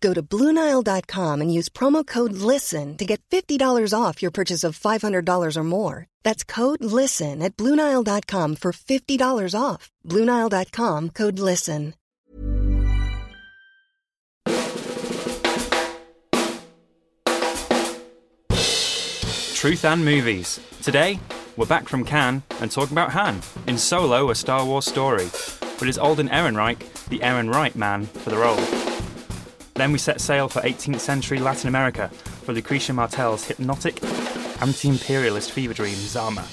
Go to BlueNile.com and use promo code LISTEN to get $50 off your purchase of $500 or more. That's code LISTEN at BlueNile.com for $50 off. BlueNile.com code LISTEN. Truth and movies. Today, we're back from Cannes and talking about Han in Solo, a Star Wars story. But is Alden Ehrenreich the Ehrenreich man for the role? Then we set sail for 18th century Latin America for Lucrecia Martel's hypnotic, anti imperialist fever dream Zama.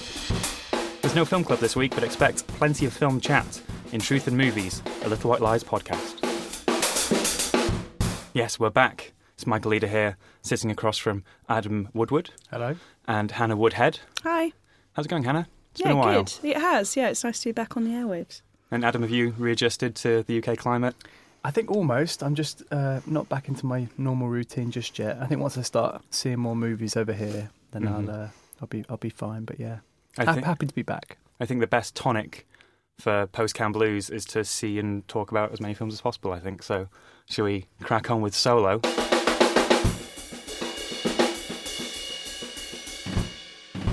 There's no film club this week, but expect plenty of film chat in Truth and Movies, a Little White Lies podcast. Yes, we're back. It's Michael Leader here, sitting across from Adam Woodward Hello. and Hannah Woodhead. Hi. How's it going, Hannah? It's yeah, been a while. good. It has. Yeah, it's nice to be back on the airwaves. And Adam, have you readjusted to the UK climate? I think almost. I'm just uh, not back into my normal routine just yet. I think once I start seeing more movies over here, then Mhm. I'll uh, I'll be I'll be fine. But yeah, I am happy to be back. I think the best tonic for post Cannes Blues is to see and talk about as many films as possible, I think. So, shall we crack on with Solo?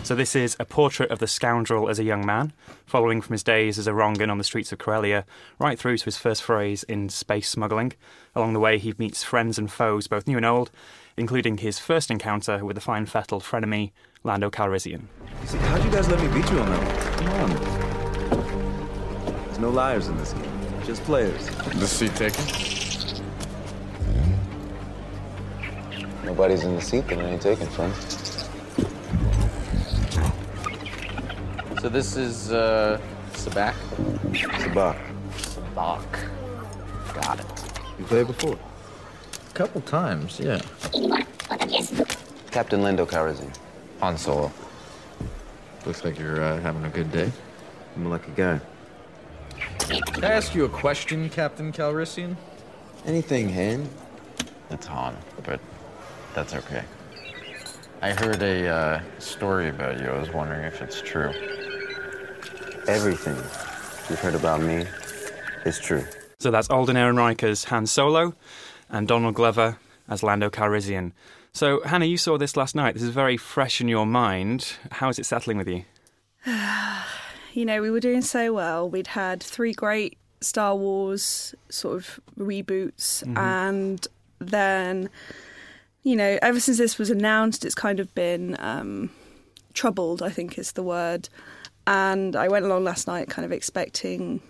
So, this is a portrait of the scoundrel as a young man, following from his days as a wrongan on the streets of Corellia right through to his first forays in space smuggling. Along the way, he meets friends and foes, both new and old, including his first encounter with the fine fettle frenemy Lando Calrissian. See, how'd you guys let me beat you on that one? Come on. There's no liars in this game, just players. The seat taken? Nobody's in the seat that I ain't taking from. So this is uh Sabacc? Sabacc, Sabacc. Got it. you played before? A couple times, yeah. Captain Lando Calrissian. Han Solo. Looks like you're uh, having a good day. I'm a lucky guy. Can I ask you a question, Captain Calrissian? Anything, Han? It's Han, but that's okay. I heard a uh, story about you. I was wondering if it's true. Everything you've heard about me is true. So that's Alden Ehrenreich as Han Solo and Donald Glover as Lando Calrissian. So, Hannah, you saw this last night. This is very fresh in your mind. How is it settling with you? You know, we were doing so well. We'd had three great Star Wars sort of reboots, and then, you know, ever since this was announced, it's kind of been um, troubled. I think is the word. And I went along last night, kind of expecting.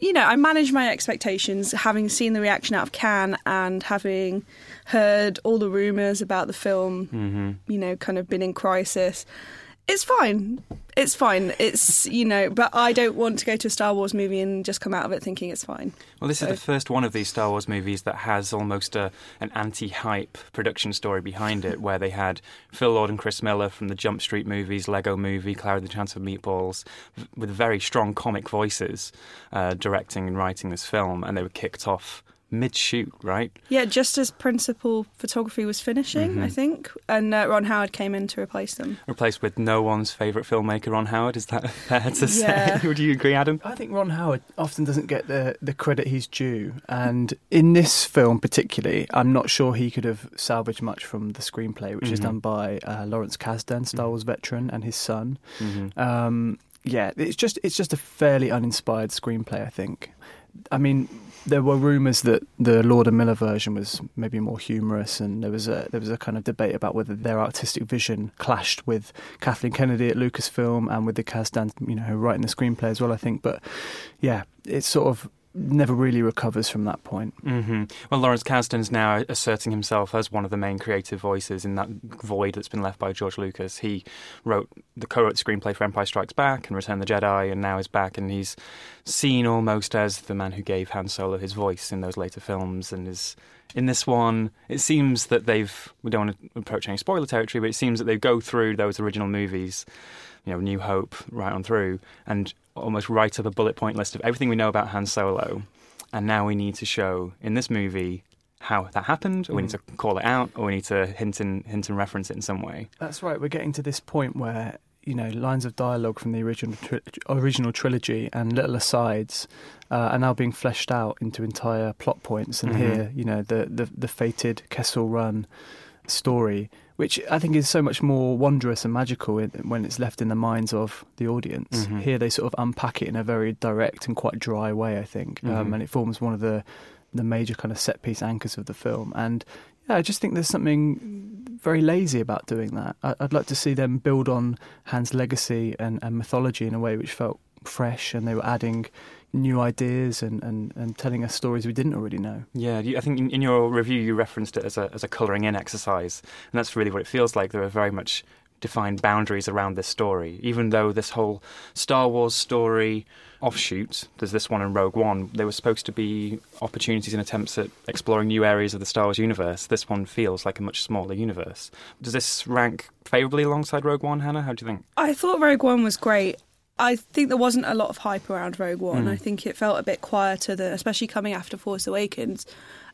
You know, I managed my expectations, having seen the reaction out of Cannes and having heard all the rumours about the film. Mm-hmm. You know, kind of been in crisis. It's fine. It's fine. It's you know, but I don't want to go to a Star Wars movie and just come out of it thinking it's fine. Well, this is the first one of these Star Wars movies that has almost a, an anti hype production story behind it, where they had Phil Lord and Chris Miller from the Jump Street movies, Lego movie, Cloudy with a Chance of Meatballs, with very strong comic voices uh, directing and writing this film, and they were kicked off mid shoot, right? Yeah, just as principal photography was finishing, I think, and uh, Ron Howard came in to replace them. Replaced with no one's favourite filmmaker, Ron Howard. Is that fair to Yeah. say? Would you agree, Adam? I think Ron Howard often doesn't get the, the credit he's due, and in this film particularly, I'm not sure he could have salvaged much from the screenplay, which is Mhm. done by uh, Lawrence Kasdan, Star Wars veteran, and his son. Mm-hmm. Um, yeah, it's just it's just a fairly uninspired screenplay. I think. I mean, there were rumours that the Lord and Miller version was maybe more humorous, and there was a there was a kind of debate about whether their artistic vision clashed with Kathleen Kennedy at Lucasfilm and with the Kasdan, you know, writing the screenplay as well. I think, but yeah, it's sort of never really recovers from that point. hmm Well, Lawrence Kasdan's now asserting himself as one of the main creative voices in that void that's been left by George Lucas. He wrote the co-wrote the screenplay for Empire Strikes Back and Return of the Jedi, and now is back, and he's seen almost as the man who gave Han Solo his voice in those later films, and is in this one. It seems that they've we don't want to approach any spoiler territory, but it seems that they go through those original movies, you know, New Hope right on through, and almost write up a bullet point list of everything we know about Han Solo, and now we need to show in this movie how that happened, or we need to call it out, or we need to hint and hint and reference it in some way. That's right. We're getting to this point where you know lines of dialogue from the original tri- original trilogy and little asides uh, are now being fleshed out into entire plot points. And Mhm. here, you know, the, the the fated Kessel Run story, which I think is so much more wondrous and magical when it's left in the minds of the audience. Mhm. Here, they sort of unpack it in a very direct and quite dry way. I think, um, Mhm. and it forms one of the the major kind of set piece anchors of the film. And yeah, I just think there's something very lazy about doing that. I, I'd like to see them build on Han's legacy and, and mythology in a way which felt fresh, and they were adding new ideas and, and, and telling us stories we didn't already know. Yeah, I think in, in your review you referenced it as a as a colouring in exercise, and that's really what it feels like. There are very much defined boundaries around this story, even though this whole Star Wars story offshoot, there's this one in Rogue One, there were supposed to be opportunities and attempts at exploring new areas of the Star Wars universe. This one feels like a much smaller universe. Does this rank favourably alongside Rogue One, Hannah? How do you think? I thought Rogue One was great. I think there wasn't a lot of hype around Rogue One. Mm. I think it felt a bit quieter than, especially coming after Force Awakens.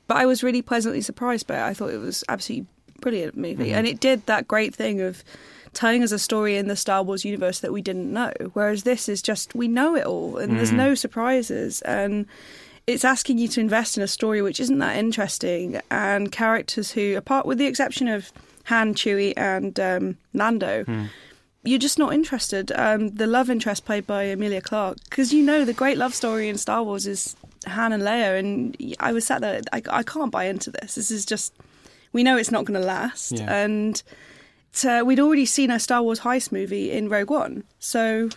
But I was really pleasantly surprised by it. I thought it was absolutely brilliant movie, Mhm. and it did that great thing of telling us a story in the Star Wars universe that we didn't know. Whereas this is just we know it all, and there's Mhm. no surprises, and it's asking you to invest in a story which isn't that interesting, and characters who, apart with the exception of Han, Chewie, and um, Lando Hmm. You're just not interested. Um, the love interest played by Emilia Clarke, because you know the great love story in Star Wars is Han and Leia, and I was sat there, I, I can't buy into this. This is just, we know it's not going to last, Yeah. and uh, we'd already seen a Star Wars heist movie in Rogue One, so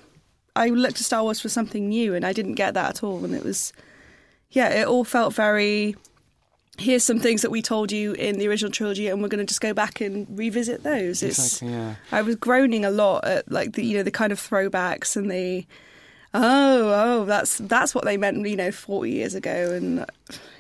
I looked to Star Wars for something new, and I didn't get that at all, and it was, yeah, it all felt very. Here's some things that we told you in the original trilogy, and we're going to just go back and revisit those. It's Exactly, yeah. I was groaning a lot at like the you know the kind of throwbacks and the oh oh that's that's what they meant you know 40 years ago and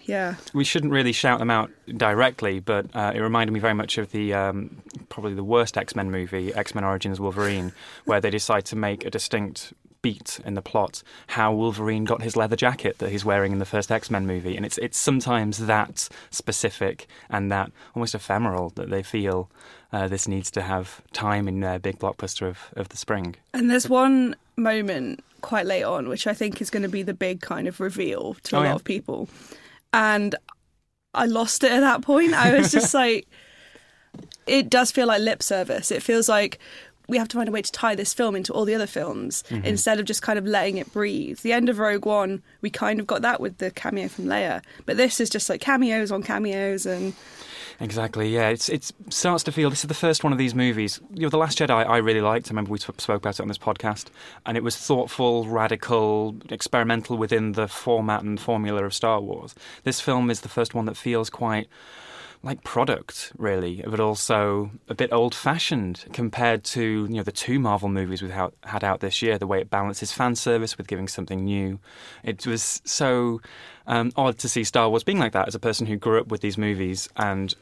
yeah we shouldn't really shout them out directly, but uh, it reminded me very much of the um, probably the worst X Men movie, X Men Origins Wolverine, where they decide to make a distinct beat in the plot how Wolverine got his leather jacket that he's wearing in the first X Men movie, and it's it's sometimes that specific and that almost ephemeral that they feel uh, this needs to have time in their big blockbuster of, of the spring. and there's one moment quite late on which I think is going to be the big kind of reveal to a Oh, lot yeah. of people and I lost it at that point I was just like it does feel like lip service it feels like we have to find a way to tie this film into all the other films Mm-hmm. instead of just kind of letting it breathe. The end of Rogue One, we kind of got that with the cameo from Leia, but this is just like cameos on cameos, and Exactly. Yeah, it's it starts to feel. This is the first one of these movies. You know, the Last Jedi I really liked. I remember we sp- spoke about it on this podcast, and it was thoughtful, radical, experimental within the format and formula of Star Wars. This film is the first one that feels quite like product, really, but also a bit old-fashioned compared to you know the two Marvel movies we've had, out this year. The way it balances fan service with giving something new. It was so um, odd to see Star Wars being like that as a person who grew up with these movies and.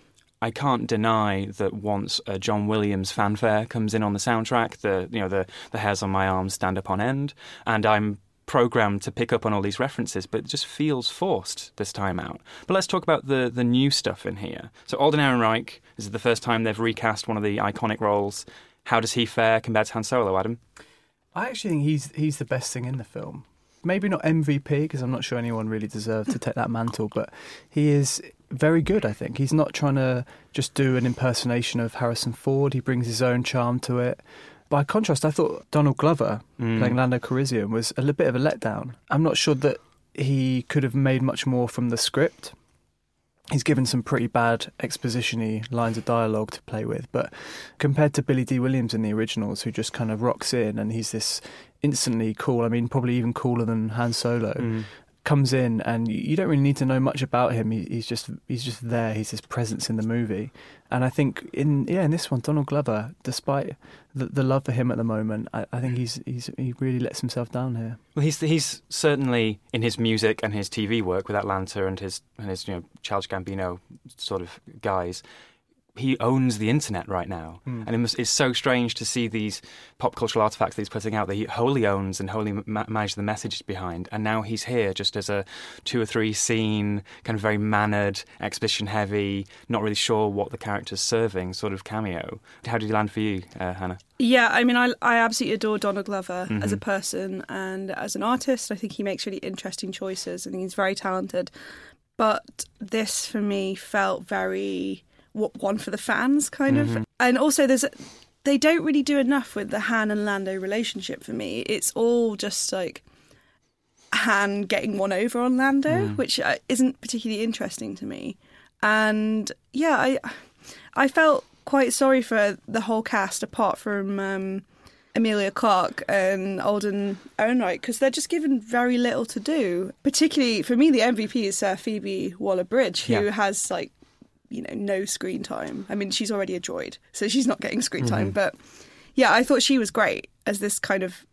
I can't deny that once a John Williams fanfare comes in on the soundtrack, the you know the the hairs on my arms stand up on end, and I'm programmed to pick up on all these references, but it just feels forced this time out. But let's talk about the the new stuff in here. So Alden Ehrenreich this is the first time they've recast one of the iconic roles. How does he fare compared to Han Solo, Adam? I actually think he's he's the best thing in the film. Maybe not MVP because I'm not sure anyone really deserved to take that mantle, but he is very good. I think he's not trying to just do an impersonation of Harrison Ford. He brings his own charm to it. By contrast, I thought Donald Glover Mm. playing Lando Calrissian was a little bit of a letdown. I'm not sure that he could have made much more from the script. He's given some pretty bad exposition-y lines of dialogue to play with, but compared to Billy Dee Williams in the originals, who just kind of rocks in and he's this instantly cool. I mean, probably even cooler than Han Solo. Mm. Comes in, and you don't really need to know much about him. He, he's just he's just there. He's his presence in the movie, and I think in yeah in this one, Donald Glover, despite the, the love for him at the moment, I, I think he's he's he really lets himself down here. Well, he's he's certainly in his music and his TV work with Atlanta and his and his you know Childish Gambino sort of guys. He owns the internet right now, and it must, it's so strange to see these pop cultural artifacts that he's putting out that he wholly owns and wholly ma- manages the messages behind. And now he's here just as a two or three scene, kind of very mannered, exposition heavy, not really sure what the character's serving sort of cameo. How did he land for you, uh, Hannah? Yeah, I mean, I, I absolutely adore Donald Glover as a person and as an artist. I think he makes really interesting choices. I think he's very talented. But this, for me, felt very what one for the fans, kind of. And also, there's they don't really do enough with the Han and Lando relationship for me. It's all just like Han getting one over on Lando, which uh, isn't particularly interesting to me. And yeah, I I felt quite sorry for the whole cast apart from um, Emilia Clarke and Alden Ehrenreich because they're just given very little to do. Particularly for me, the MVP is uh, Phoebe Waller-Bridge, who Yeah. has like you know no screen time. I mean, she's already a droid, so she's not getting screen time. But yeah, I thought she was great as this kind of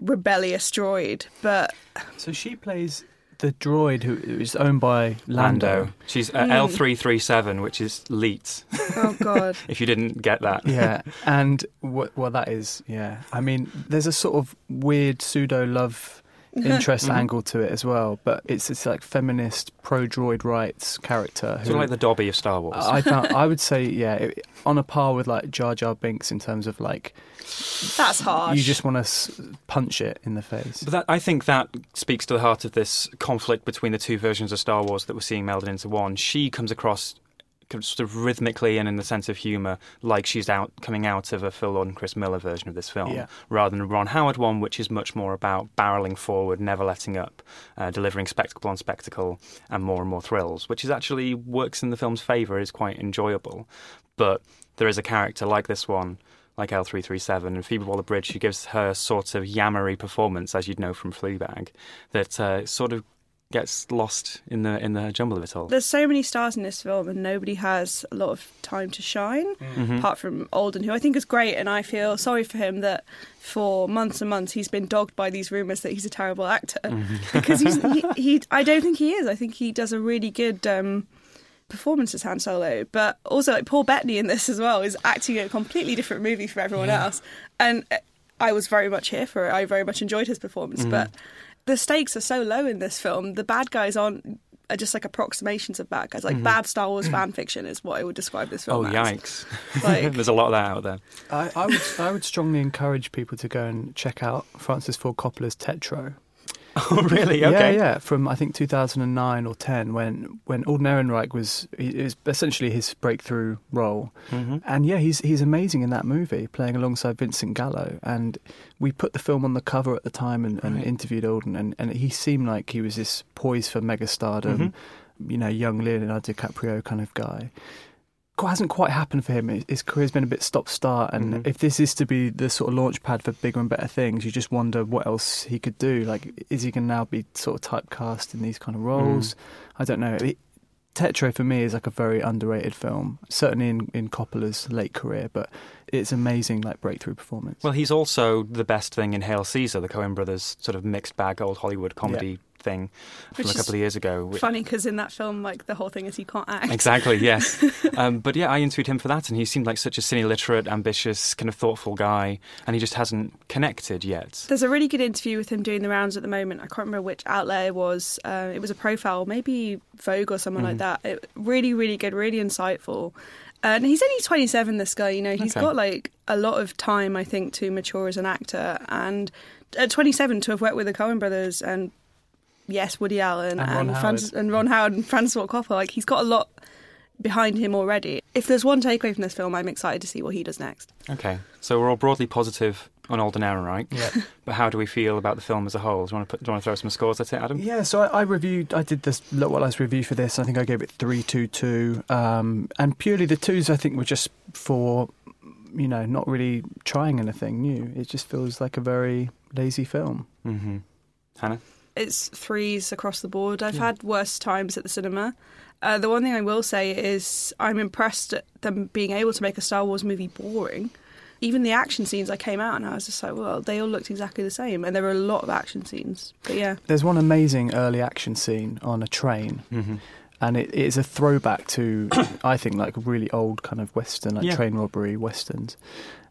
rebellious droid. But So she plays the droid who is owned by Lando. She's uh, L337, which is Leet, oh god, if you didn't get that. yeah, and what well that is, yeah. I mean, there's a sort of weird pseudo love interest mm-hmm. angle to it as well, but it's it's like feminist pro droid rights character. Sort of like the Dobby of Star Wars. I found, I would say yeah, it, on a par with like Jar Jar Binks in terms of like that's harsh. you just want to punch it in the face. But that, I think that speaks to the heart of this conflict between the two versions of Star Wars that we're seeing melded into one. She comes across kind of sort of rhythmically and in the sense of humour like she's out coming out of a Phil Lord and Chris Miller version of this film, Yeah. rather than a Ron Howard one, which is much more about barreling forward, never letting up, uh, delivering spectacle on spectacle, and more and more thrills, which is actually works in the film's favour, is quite enjoyable. But there is a character like this one like L337 and Phoebe Waller-Bridge, who gives her sort of yammery performance, as you'd know from Fleabag, that uh, sort of gets lost in the in the jumble of it all. There's so many stars in this film, and nobody has a lot of time to shine, apart from Alden, who I think is great. And I feel sorry for him that for months and months he's been dogged by these rumours that he's a terrible actor because he's, he, he. I don't think he is. I think he does a really good. Um, Performance as Han Solo, but also like Paul Bettany in this as well is acting a completely different movie from everyone else, and uh, I was very much here for it. I very much enjoyed his performance, but the stakes are so low in this film. The bad guys aren't are just like approximations of bad guys. Like mm-hmm. bad Star Wars fan fiction is what I would describe this Oh film as. yikes! Like- There's a lot of that out there. I, I would I would strongly encourage people to go and check out Francis Ford Coppola's Tetro. Oh really? Okay. Yeah, yeah, from I think 2009 or 10 when when Alden Ehrenreich was it was essentially his breakthrough role. Mm-hmm. And yeah, he's he's amazing in that movie, playing alongside Vincent Gallo. And we put the film on the cover at the time and, and Right. interviewed Alden, and, and he seemed like he was this poised for megastardom, Mm-hmm. you know, young Leonardo DiCaprio kind of guy. Hasn't quite happened for him. His- career's been a bit stop-start, and Mhm. if this is to be the sort of launch pad for bigger and better things, you just wonder what else he could do. Like, is he going to now be sort of typecast in these kind of roles? I don't know. It, Tetro for me is like a very underrated film, certainly in, in Coppola's late career, but it's amazing, like breakthrough performance. Well, he's also the best thing in Hail Caesar, the Coen brothers sort of mixed bag old Hollywood comedy thing from Which a is couple of years ago. Funny because in that film, like the whole thing is he can't act. Exactly, yes. um, but yeah, I interviewed him for that, and he seemed like such a cine literate, ambitious, kind of thoughtful guy, and he just hasn't connected yet. There's a really good interview with him doing the rounds at the moment. I can't remember which outlet it was. Uh, it was a profile, maybe Vogue or someone like that. It, really, really good, really insightful. And he's only 27, this guy. You know, he's Okay. got like a lot of time, I think, to mature as an actor. And at 27, to have worked with the Coen brothers and yes, Woody Allen And Ron and, Francis, Howard. and Ron Howard and Francis Ford Coppola, like he's got a lot behind him already. If there's one takeaway from this film, I'm excited to see what he does next. Okay, so we're all broadly positive on Alden Ehrenreich, yeah. but how do we feel about the film as a whole? Do you want to, put, do you want to throw some scores at it, Adam? Yeah, so I, I reviewed. I did this Little White Lies review for this. I think I gave it three, two, two, um, and purely the twos. I think were just for, you know, not really trying anything new. It just feels like a very lazy film. Mm-hmm. Hannah? It's threes across the board. I've had worse times at the cinema. Uh, the one thing I will say is I'm impressed at them being able to make a Star Wars movie boring. Even the action scenes, I came out and I was just like, well, they all looked exactly the same, and there were a lot of action scenes. But yeah, There's one amazing early action scene on a train, Mm-hmm. and it, it is a throwback to, I think, like really old kind of western, like Yeah. train robbery westerns.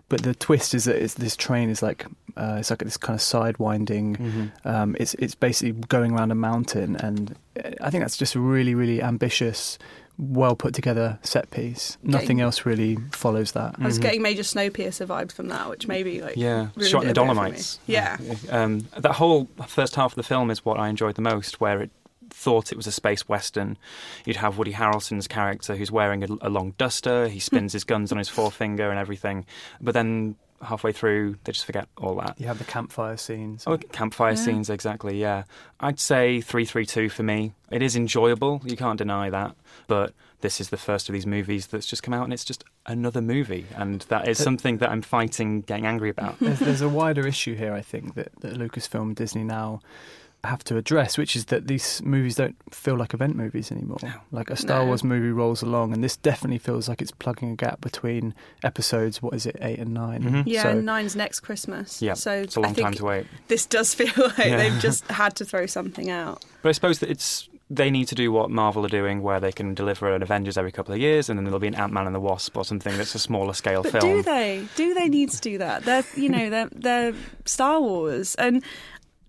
But the twist is that it's, this train is like uh, it's like this kind of sidewinding. Mm-hmm. Um, it's it's basically going around a mountain, and uh, I think that's just a really really ambitious, well put together set piece. Nothing else really follows that. I was getting major Snowpiercer vibes from that, which maybe like Mm-hmm. Yeah, ruined shot in the a bit for me. Dolomites. Yeah, Um, that whole first half of the film is what I enjoyed the most, where it thought it was a space western. You'd have Woody Harrelson's character who's wearing a, a long duster, he hmm. spins his guns on his forefinger and everything, but then halfway through they just forget all that. You have the campfire scenes. Oh, campfire Yeah. scenes, exactly. Yeah, I'd say three, three, two for me. It is enjoyable. You can't deny that. But this is the first of these movies that's just come out, and it's just another movie, and that is something that I'm fighting, getting angry about. there's, there's a wider issue here, I think, that, that Lucasfilm Disney now have to address, which is that these movies don't feel like event movies anymore. No. Like a Star No. Wars movie rolls along, and this definitely feels like it's plugging a gap between episodes. What is it, eight and 9 Mhm. yeah. So, and nine's next Christmas. Yeah, so it's a long I think time to wait. this does feel like Yeah. they've just had to throw something out. But I suppose that it's they need to do what Marvel are doing, where they can deliver an Avengers every couple of years, and then there'll be an Ant Man and the Wasp or something that's a smaller scale But film. do they? Do they need to do that? They're you know they're they're Star Wars and.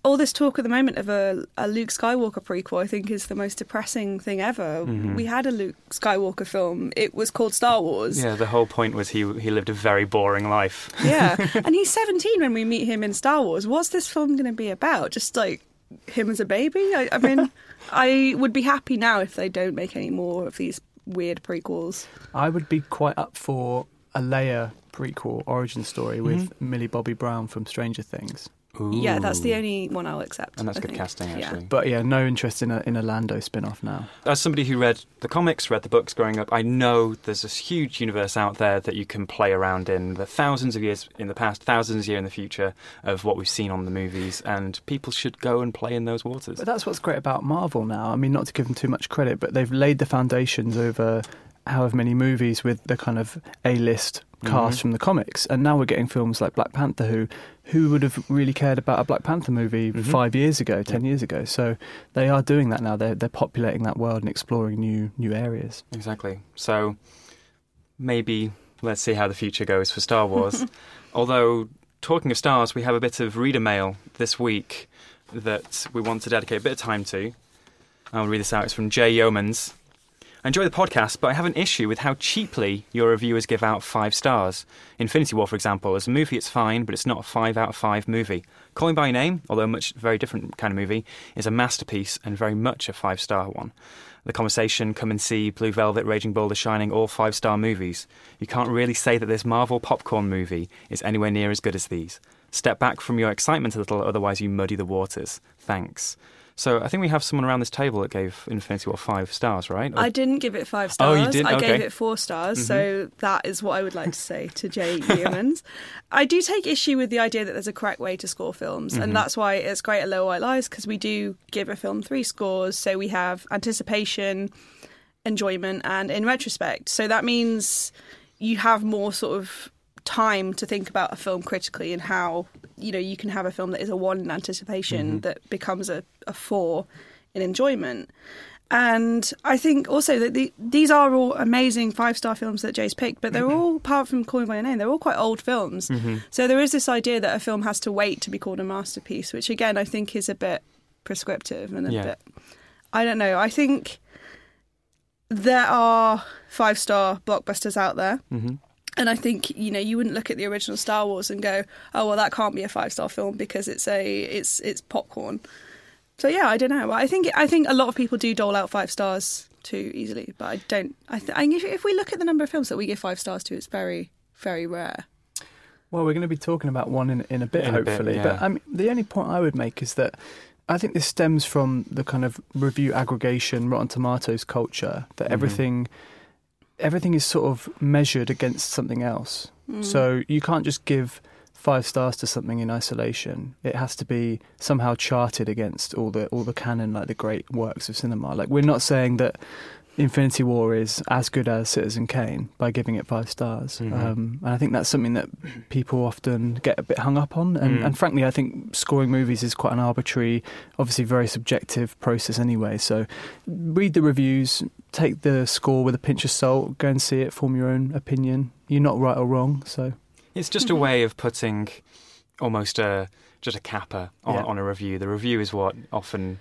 All this talk at the moment of a, a Luke Skywalker prequel, I think, is the most depressing thing ever. Mhm. We had a Luke Skywalker film. It was called Star Wars. Yeah, the whole point was he he lived a very boring life. Yeah. and he's 17 when we meet him in Star Wars. What's this film going to be about? Just like him as a baby? I, I mean, I would be happy now if they don't make any more of these weird prequels. I would be quite up for a Leia prequel origin story with Mm-hmm. Millie Bobby Brown from Stranger Things. Yeah, that's the only one I'll accept. And that's I good think. casting, Yeah. actually. But yeah, no interest in a, in a Lando spin off now. As somebody who read the comics, read the books growing up, I know there's this huge universe out there that you can play around in. The thousands of years in the past, thousands of years in the future of what we've seen on the movies, and people should go and play in those waters. But that's what's great about Marvel now. I mean, not to give them too much credit, but they've laid the foundations over however many movies with the kind of A-list cast Mhm. from the comics, and now we're getting films like Black Panther. Who, who would have really cared about a Black Panther movie Mhm. five years ago, ten years ago? So they are doing that now. They're they're populating that world and exploring new new areas. Exactly. So maybe let's see how the future goes for Star Wars. Although, talking of stars, we have a bit of reader mail this week that we want to dedicate a bit of time to. I'll read this out. It's from Jay Yeomans. Enjoy the podcast, but I have an issue with how cheaply your reviewers give out five stars. Infinity War, for example, as a movie, it's fine, but it's not a five out of five movie. Call Me by Your Name, although a much very different kind of movie, is a masterpiece and very much a five star one. The Conversation, Come and See, Blue Velvet, Raging Bull, The Shining, all five star movies. You can't really say that this Marvel popcorn movie is anywhere near as good as these. Step back from your excitement a little, otherwise you muddy the waters. Thanks. So I think we have someone around this table that gave Infinity War five stars, right? Or- I didn't give it five stars. Oh, you didn't? I Okay. gave it four stars. Mm-hmm. So that is what I would like to say to Jay Yeomans. I do take issue with the idea that there's a correct way to score films, and mm-hmm. that's why it's great at Little White Lies because we do give a film three scores. So we have anticipation, enjoyment, and in retrospect. So that means you have more sort of time to think about a film critically and how you know you can have a film that is a one in anticipation mm-hmm. that becomes a, a four in enjoyment. And I think also that the, these are all amazing five star films that Jay's picked, but they're mm-hmm. all, apart from Call Me by Your Name, they're all quite old films. Mm-hmm. So there is this idea that a film has to wait to be called a masterpiece, which again I think is a bit prescriptive and a Yeah. bit. I don't know. I think there are five star blockbusters out there. Mhm. And I think you know you wouldn't look at the original Star Wars and go, "Oh well, that can't be a five star film because it's a it's it's popcorn." So yeah, I don't know. I think I think a lot of people do dole out five stars too easily, but I don't. I, th- I if, if we look at the number of films that we give five stars to, it's very very rare. Well, we're going to be talking about one in, in a bit, In a bit, hopefully. yeah. But I mean, the only point I would make is that I think this stems from the kind of review aggregation, Rotten Tomatoes culture that Mhm. everything everything is sort of measured against something else. So you can't just give five stars to something in isolation, it has to be somehow charted against all the all the canon, like the great works of cinema. Like we're not saying that Infinity War is as good as Citizen Kane by giving it five stars. Mhm. Um, and I think that's something that people often get a bit hung up on. And, Mm. and frankly, I think scoring movies is quite an arbitrary, obviously very subjective process anyway. So read the reviews, take the score with a pinch of salt, go and see it, form your own opinion. You're not right or wrong. So It's just a mm-hmm. way of putting almost a just a capper on, Yeah. on a review. The review is what often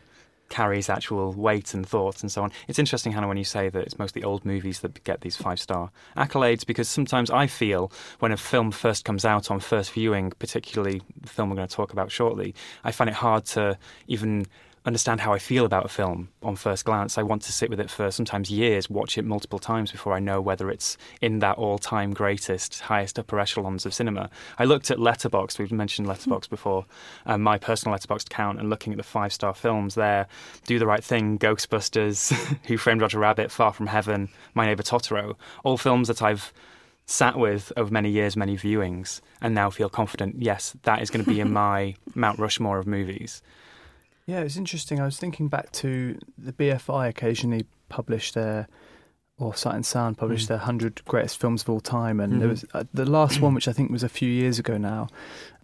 carries actual weight and thoughts and so on. It's interesting, Hannah, when you say that it's mostly old movies that get these five star accolades because sometimes I feel when a film first comes out on first viewing, particularly the film we're going to talk about shortly, I find it hard to even understand how I feel about a film on first glance. I want to sit with it for sometimes years, watch it multiple times before I know whether it's in that all-time greatest, highest upper echelons of cinema. I looked at Letterboxd. We've mentioned Letterboxd before. Um, my personal Letterboxd account, and looking at the five-star films there: Do the Right Thing, Ghostbusters, Who Framed Roger Rabbit, Far From Heaven, My Neighbor Totoro. All films that I've sat with over many years, many viewings, and now feel confident. Yes, that is going to be in my Mount Rushmore of movies. Yeah, it's interesting. I was thinking back to the BFI occasionally published their, or Sight and Sound published Mm. their 100 greatest films of all time. And there Mhm. was uh, the last one, which I think was a few years ago now.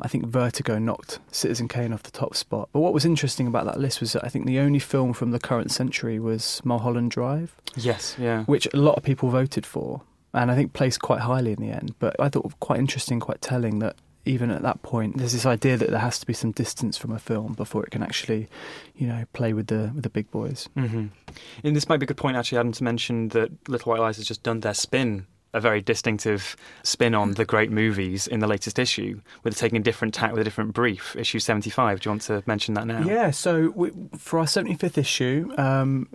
I think Vertigo knocked Citizen Kane off the top spot. But what was interesting about that list was that I think the only film from the current century was Mulholland Drive, Yes, yeah. which a lot of people voted for. And I think placed quite highly in the end. But I thought quite interesting, quite telling that even at that point, there's this idea that there has to be some distance from a film before it can actually, you know, play with the with the big boys. hmm And this might be a good point, actually, Adam, to mention that Little White Lies has just done their spin, a very distinctive spin on the great movies in the latest issue, with taking a different tack with a different brief. Issue 75. Do you want to mention that now? Yeah, so we, for our 75th issue, um,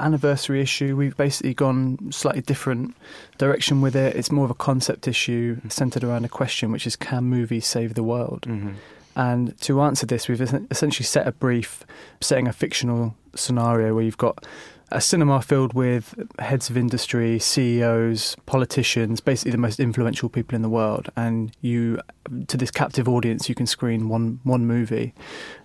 anniversary issue, we've basically gone slightly different direction with it. It's more of a concept issue centered around a question, which is can movies save the world? hmm And to answer this, we've essentially set a brief, setting a fictional scenario where you've got a cinema filled with heads of industry, CEOs, politicians, basically the most influential people in the world. And you, to this captive audience, you can screen one one movie.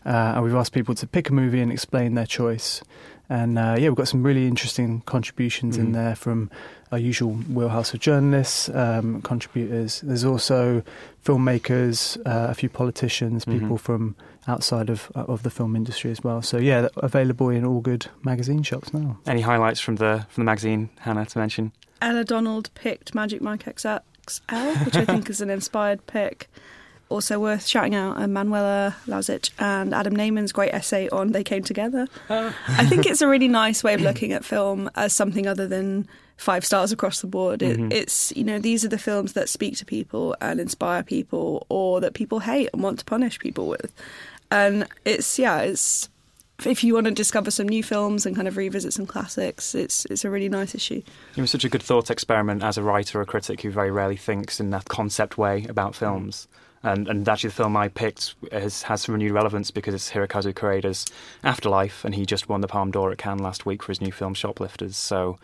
Uh, and we've asked people to pick a movie and explain their choice. And uh, yeah, we've got some really interesting contributions in Mm. there from our usual wheelhouse of journalists, um, contributors. There's also filmmakers, uh, a few politicians, Mhm. people from outside of of the film industry as well. So yeah, available in all good magazine shops now. Any highlights from the from the magazine, Hannah, to mention? Ella Donald picked Magic Mike XXL, which I think is an inspired pick. Also worth shouting out uh, Manuela Lazic and Adam Nayman's great essay on They Came Together. I think it's a really nice way of looking at film as something other than five stars across the board. It, Mhm. It's, you know, these are the films that speak to people and inspire people or that people hate and want to punish people with. And it's, yeah, it's. If you want to discover some new films and kind of revisit some classics, it's it's a really nice issue. It was such a good thought experiment as a writer or a critic who very rarely thinks in that concept way about films. And, and actually, the film I picked has, has some renewed relevance because it's Hirokazu Koreeda's Afterlife, and he just won the Palme d'Or at Cannes last week for his new film Shoplifters. So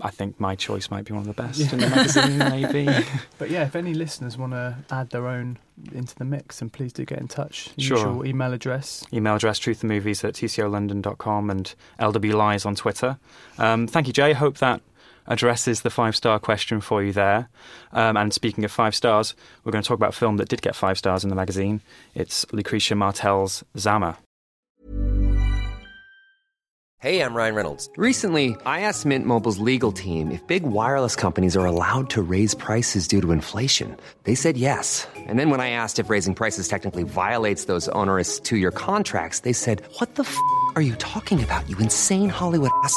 I think my choice might be one of the best in the magazine, maybe. But yeah, if any listeners want to add their own into the mix, then please do get in touch. Sure. Usual email address. Email address truthandmovies at tcolondon.com and LW Lies on Twitter. Um, thank you, Jay. Hope that addresses the five star question for you there. Um, and speaking of five stars, we're going to talk about a film that did get five stars in the magazine. It's Lucrecia Martel's Zama. Hey, I'm Ryan Reynolds. Recently, I asked Mint Mobile's legal team if big wireless companies are allowed to raise prices due to inflation. They said yes. And then when I asked if raising prices technically violates those onerous two year contracts, they said, What the f are you talking about, you insane Hollywood ass?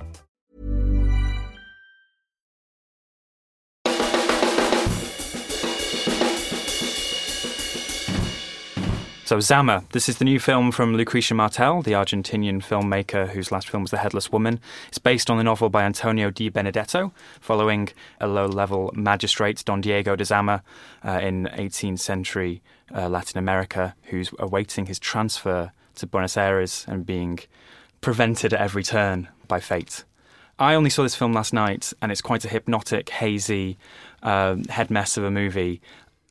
So, Zama, this is the new film from Lucrecia Martel, the Argentinian filmmaker whose last film was The Headless Woman. It's based on the novel by Antonio Di Benedetto, following a low level magistrate, Don Diego de Zama, uh, in 18th century uh, Latin America, who's awaiting his transfer to Buenos Aires and being prevented at every turn by fate. I only saw this film last night, and it's quite a hypnotic, hazy um, head mess of a movie.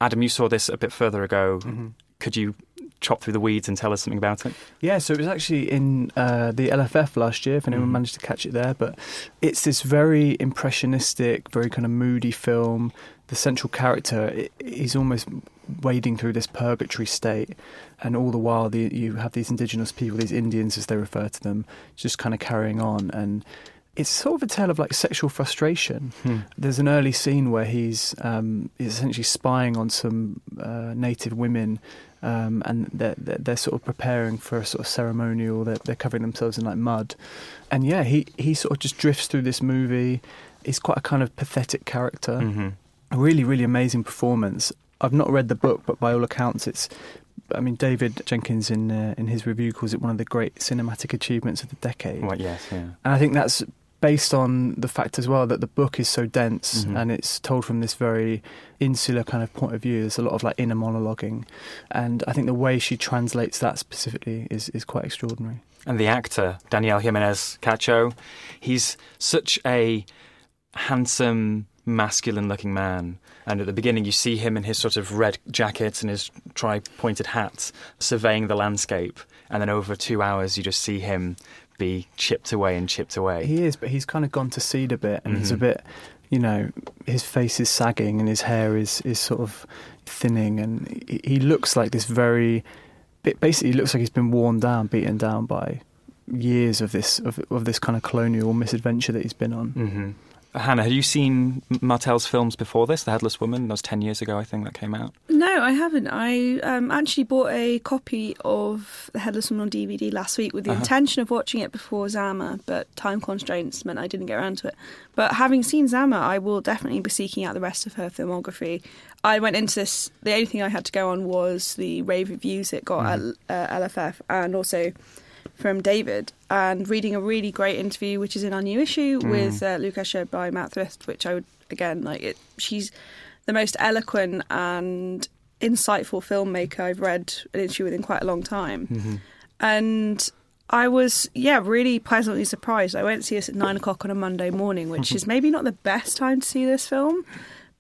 Adam, you saw this a bit further ago. Mm-hmm. Could you chop through the weeds and tell us something about it? Yeah, so it was actually in uh, the LFF last year, if anyone Mhm. managed to catch it there. But it's this very impressionistic, very kind of moody film. The central character, i- he's almost wading through this purgatory state, and all the while the, you have these indigenous people, these Indians as they refer to them, just kind of carrying on. And it's sort of a tale of like sexual frustration. Hmm. There's an early scene where he's um, essentially spying on some uh, native women, um, and they're, they're sort of preparing for a sort of ceremonial. They're, they're covering themselves in like mud, and yeah, he he sort of just drifts through this movie. He's quite a kind of pathetic character. Mhm. A really really amazing performance. I've not read the book, but by all accounts, it's. I mean, David Jenkins in uh, in his review calls it one of the great cinematic achievements of the decade. Well, yes, yeah. And I think that's based on the fact as well that the book is so dense Mhm. and it's told from this very insular kind of point of view. There's a lot of like inner monologuing. And I think the way she translates that specifically is, is quite extraordinary. And the actor, Daniel Jimenez Cacho, he's such a handsome, masculine looking man. And at the beginning, you see him in his sort of red jacket and his tri pointed hat surveying the landscape. And then over two hours, you just see him be chipped away and chipped away. He is, but he's kind of gone to seed a bit and he's a Mhm. bit, you know, his face is sagging and his hair is, is sort of thinning and he, he looks like this very, basically looks like he's been worn down, beaten down by years of this of, of this kind of colonial misadventure that he's been on. hmm Hannah, had you seen Martel's films before this, The Headless Woman? That was 10 years ago, I think, that came out. No, I haven't. I um, actually bought a copy of The Headless Woman on DVD last week with the Uh-huh. intention of watching it before Zama, but time constraints meant I didn't get around to it. But having seen Zama, I will definitely be seeking out the rest of her filmography. I went into this, the only thing I had to go on was the rave reviews it got Mhm. at uh, LFF and also from David and reading a really great interview which is in our new issue Mm. with uh, Lucas by Matt Thrift which I would again like it she's the most eloquent and insightful filmmaker I've read an interview with in quite a long time Mm-hmm. and I was yeah really pleasantly surprised I went to see this at nine o'clock on a Monday morning which is maybe not the best time to see this film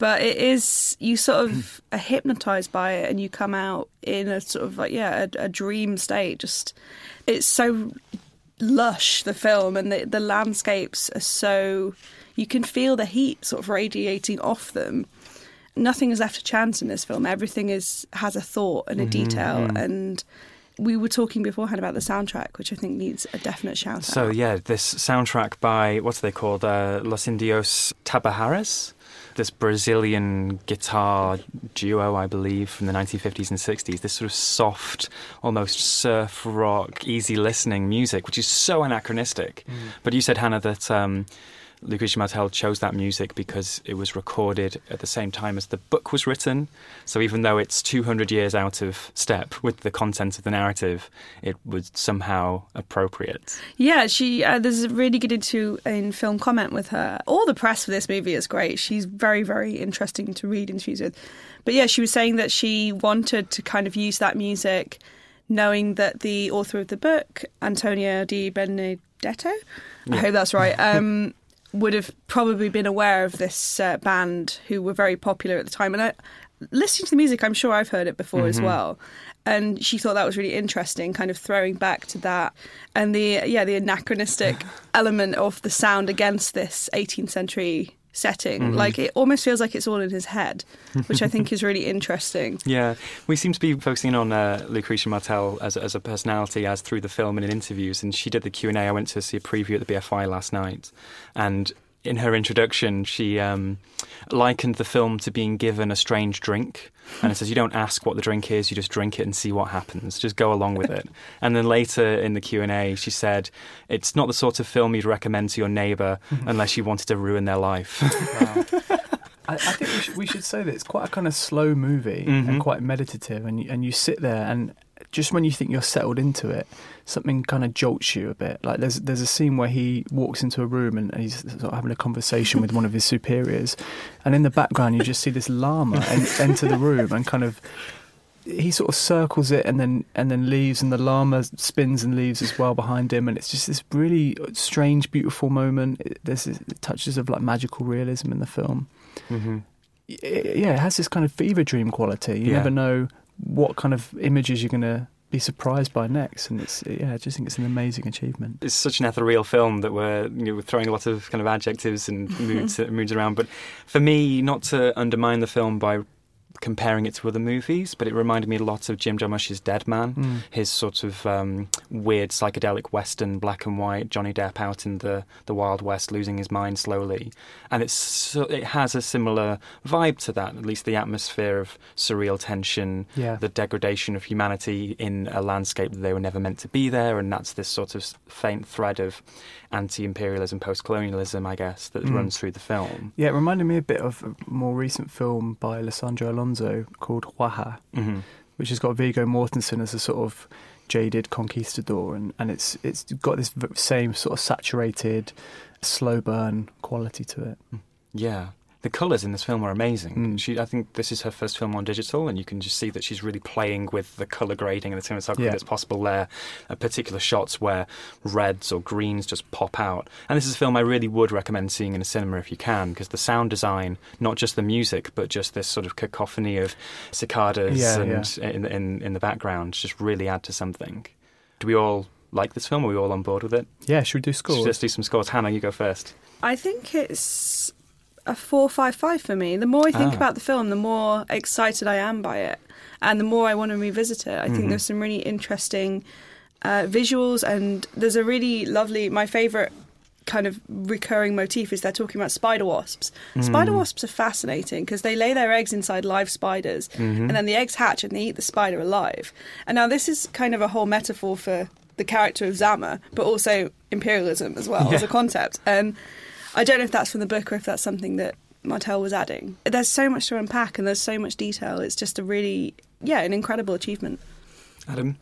but it is you sort of are hypnotized by it and you come out in a sort of like yeah a, a dream state just it's so lush the film and the, the landscapes are so you can feel the heat sort of radiating off them nothing is left to chance in this film everything is has a thought and a Mhm, detail mm. and we were talking beforehand about the soundtrack which i think needs a definite shout out. So, yeah, this soundtrack by, what's they called? Uh, Los Indios Tabajaras? This Brazilian guitar duo, I believe, from the 1950s and 60s. This sort of soft, almost surf rock, easy listening music, which is so anachronistic. But you said, Hannah, that um, Lucrecia Martel chose that music because it was recorded at the same time as the book was written. So even though it's 200 years out of step with the content of the narrative, it was somehow appropriate. Yeah, she uh, there's a really good into in film comment with her. All the press for this movie is great. She's very very interesting to read interviews with. But yeah, she was saying that she wanted to kind of use that music, knowing that the author of the book, Antonio Di Benedetto, I Yeah. hope that's right. Um, would have probably been aware of this uh, band who were very popular at the time. And I, listening to the music, I'm sure I've heard it before as Mhm. well. And she thought that was really interesting, kind of throwing back to that and the yeah the anachronistic element of the sound against this 18th century setting. Mhm. Like it almost feels like it's all in his head, which I think is really interesting. Yeah, we seem to be focusing on uh, Lucrecia Martel as, as a personality as through the film and in interviews. And she did the Q and A. I went to see a preview at the BFI last night, and in her introduction, she um, likened the film to being given a strange drink. And it says you don't ask what the drink is, you just drink it and see what happens. Just go along with it. and then later in the Q and A, she said it's not the sort of film you'd recommend to your neighbour unless you wanted to ruin their life. I, I think we should, we should say that it's quite a kind of slow movie Mhm. and quite meditative, and and you sit there and just when you think you're settled into it, something kind of jolts you a bit. Like there's there's a scene where he walks into a room and he's sort of having a conversation with one of his superiors, and in the background you just see this llama en- enter the room and kind of he sort of circles it and then and then leaves and the llama spins and leaves as well behind him and it's just this really strange beautiful moment there's this, touches of like magical realism in the film mm-hmm. it- yeah, it has this kind of fever dream quality. You Yeah. never know what kind of images you're going to be surprised by next, and it's yeah, I just think it's an amazing achievement. it's such an ethereal film that we're you know we're throwing a lot of kind of adjectives and moods moods around. But for me, not to undermine the film by comparing it to other movies, but it reminded me a lot of Jim Jarmusch's Dead Man, Mm. his sort of um, weird psychedelic western, black and white, Johnny Depp out in the, the Wild West, losing his mind slowly, and it's so, it has a similar vibe to that. At least the atmosphere of surreal tension, Yeah. the degradation of humanity in a landscape that they were never meant to be there, and that's this sort of faint thread of anti-imperialism, post-colonialism, I guess, that Mm. runs through the film. Yeah, it reminded me a bit of a more recent film by Lisandro Alonso called Jauja, Mhm. which has got Viggo Mortensen as a sort of jaded conquistador, and, and it's it's got this same sort of saturated, slow burn quality to it. Yeah. The colours in this film are amazing. Mm. She, I think this is her first film on digital, and you can just see that she's really playing with the colour grading and the cinematography Yeah. that's possible there. Uh, particular shots where reds or greens just pop out. And this is a film I really would recommend seeing in a cinema if you can, because the sound design, not just the music, but just this sort of cacophony of cicadas Yeah, and In, in in the background, just really add to something. Do we all like this film? Are we all on board with it? Yeah, should we do scores? Let's do some scores. Hannah, you go first. I think it's a four five five for me. The more I think Ah. about the film, the more excited I am by it, and the more I want to revisit it. I think Mhm. there's some really interesting uh, visuals, and there's a really lovely. My favourite kind of recurring motif is they're talking about spider wasps. Spider Mm. wasps are fascinating because they lay their eggs inside live spiders, Mhm. and then the eggs hatch and they eat the spider alive. And now this is kind of a whole metaphor for the character of Zama, but also imperialism as well as a concept. And I don't know if that's from the book or if that's something that Martel was adding. There's so much to unpack and there's so much detail. It's just a really, yeah, an incredible achievement. Adam?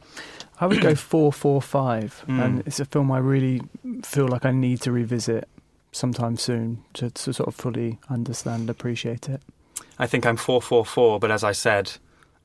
I would go four, four, five, Mm. and it's a film I really feel like I need to revisit sometime soon to, to sort of fully understand, appreciate it. I think I'm 444, but as I said,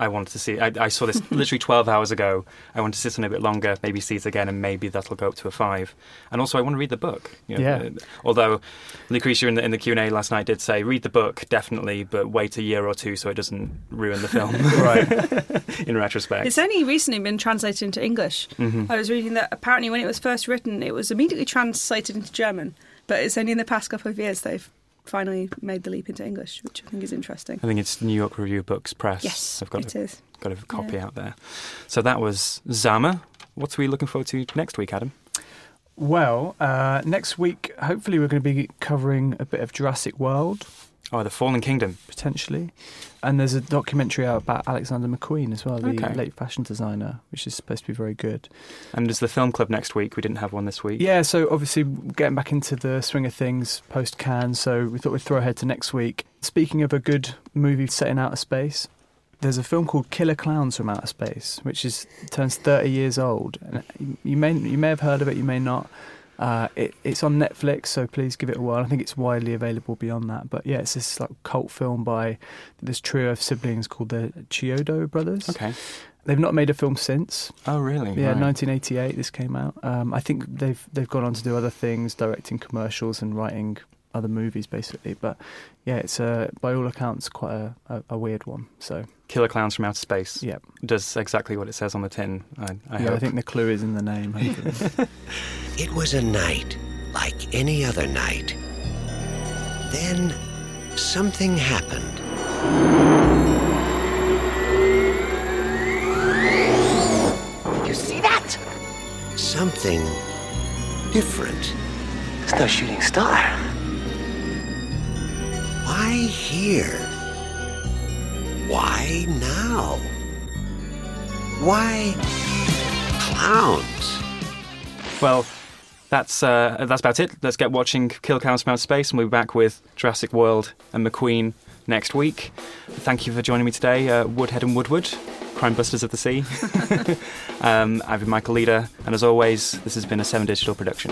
I wanted to see I, I saw this literally 12 hours ago. I want to sit on it a bit longer, maybe see it again, and maybe that'll go up to a five. And also, I want to read the book. you know, Yeah. uh, Although Lucrecia in the, in the Q&A last night did say, read the book, definitely, but wait a year or two so it doesn't ruin the film. right. in retrospect. It's only recently been translated into English. Mhm. I was reading that apparently when it was first written, it was immediately translated into German, but it's only in the past couple of years they've finally made the leap into English, which I think is interesting. I think it's New York Review of Books Press. Yes, I've got it a, is. Got a copy Yeah. out there. So that was Zama. What are we looking forward to next week, Adam? Well, uh, next week, hopefully, we're going to be covering a bit of Jurassic World. Oh, The Fallen Kingdom. Potentially. And there's a documentary out about Alexander McQueen as well, the Okay. late fashion designer, which is supposed to be very good. And there's the film club next week. We didn't have one this week. Yeah, so obviously getting back into the swing of things post Cannes, so we thought we'd throw ahead to next week. Speaking of a good movie set in outer space, there's a film called Killer Clowns from Outer Space, which is turns 30 years old. And you- you may you may have heard of it, you may not. Uh, it, it's on Netflix, so please give it a whirl. I think it's widely available beyond that. But yeah, it's this like cult film by this trio of siblings called the Chiodo brothers. Okay. They've not made a film since. Oh, really? Yeah, Right. 1988. This came out. Um, I think they've they've gone on to do other things, directing commercials and writing other movies, basically. But yeah, it's uh, by all accounts quite a, a, a weird one. So Killer Clowns from Outer Space. Yeah. Does exactly what it says on the tin. I, I yeah, I think the clue is in the name. It was a night like any other night. Then something happened. You see that? Something different. It's no shooting star. Why here? Why now? Why clowns? Well, that's uh, that's about it. Let's get watching Kill Clowns from Outer Space, and we'll be back with Jurassic World and McQueen next week. Thank you for joining me today, uh, Woodhead and Woodward, Crime Busters of the Sea. um, I've been Michael Leader, and as always, this has been a Seven Digital production.